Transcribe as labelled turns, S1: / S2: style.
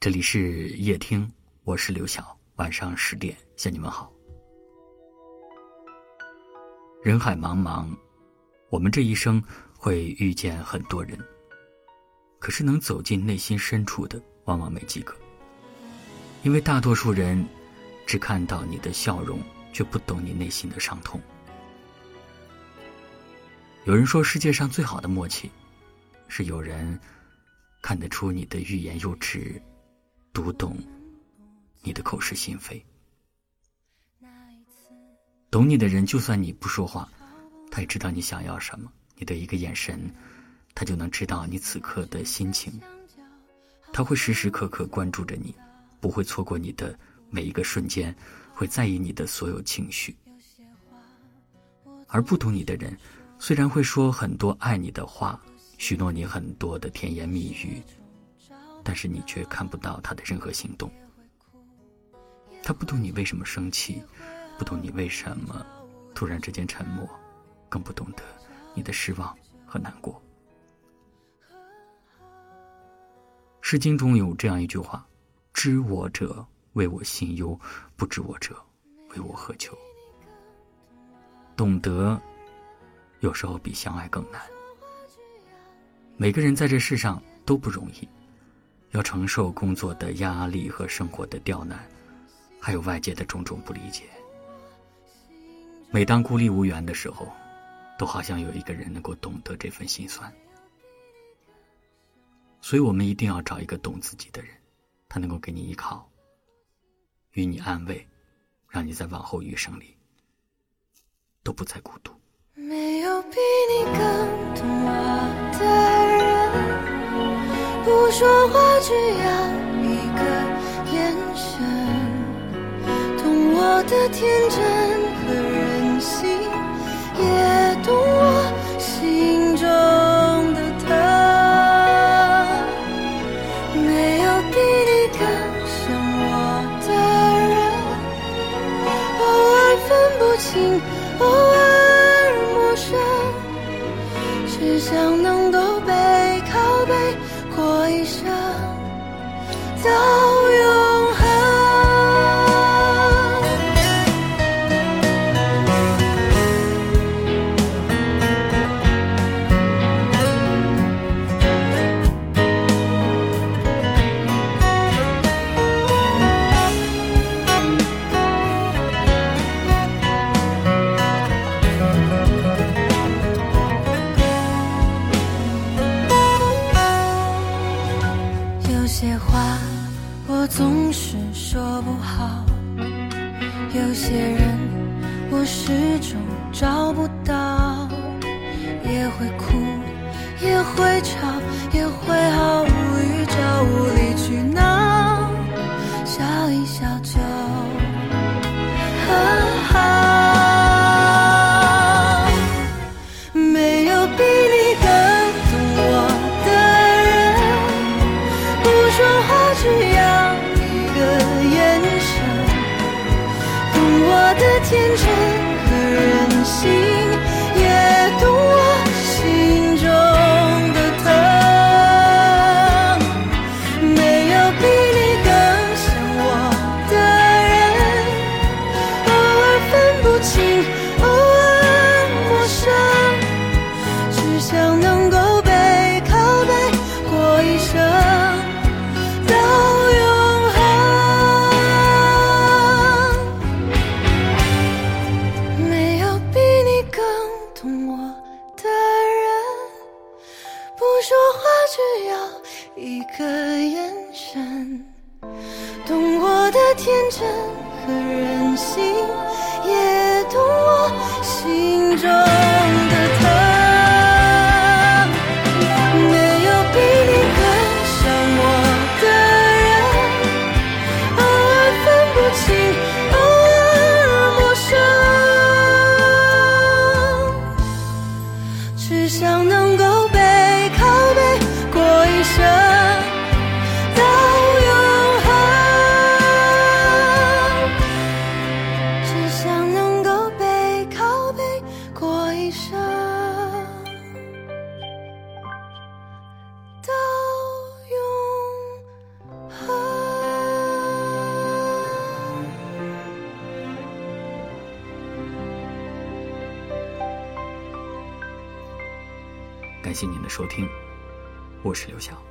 S1: 这里是夜听，我是刘晓。晚上十点向你们好。人海茫茫，我们这一生会遇见很多人，可是能走进内心深处的，往往没几个。因为大多数人只看到你的笑容，却不懂你内心的伤痛。有人说，世界上最好的默契，是有人看得出你的欲言又止。读懂你的口是心非，懂你的人，就算你不说话，他也知道你想要什么。你的一个眼神，他就能知道你此刻的心情。他会时时刻刻关注着你，不会错过你的每一个瞬间，会在意你的所有情绪。而不懂你的人，虽然会说很多爱你的话，许诺你很多的甜言蜜语。但是你却看不到他的任何行动，他不懂你为什么生气，不懂你为什么突然之间沉默，更不懂得你的失望和难过。《诗经》中有这样一句话：“知我者，为我心忧；不知我者，为我何求。”懂得，有时候比相爱更难。每个人在这世上都不容易。要承受工作的压力和生活的刁难，还有外界的种种不理解。每当孤立无援的时候，都好像有一个人能够懂得这份心酸。所以我们一定要找一个懂自己的人，他能够给你依靠，与你安慰，让你在往后余生里都不再孤独。没有比你更懂我的人，不说话。只要一个眼神，懂我的天真和任性，也懂我心中的疼。没有比你更像我的人，偶尔分不清，偶尔走。我总是说不好，有些人我始终找不到，也会哭，也会吵，天真只要一个眼神，懂我的天真和任性，也懂我心中的疼。没有比你更像我的人，偶尔分不清，偶尔陌生，只想能够
S2: 感谢您的收听，我是刘晓。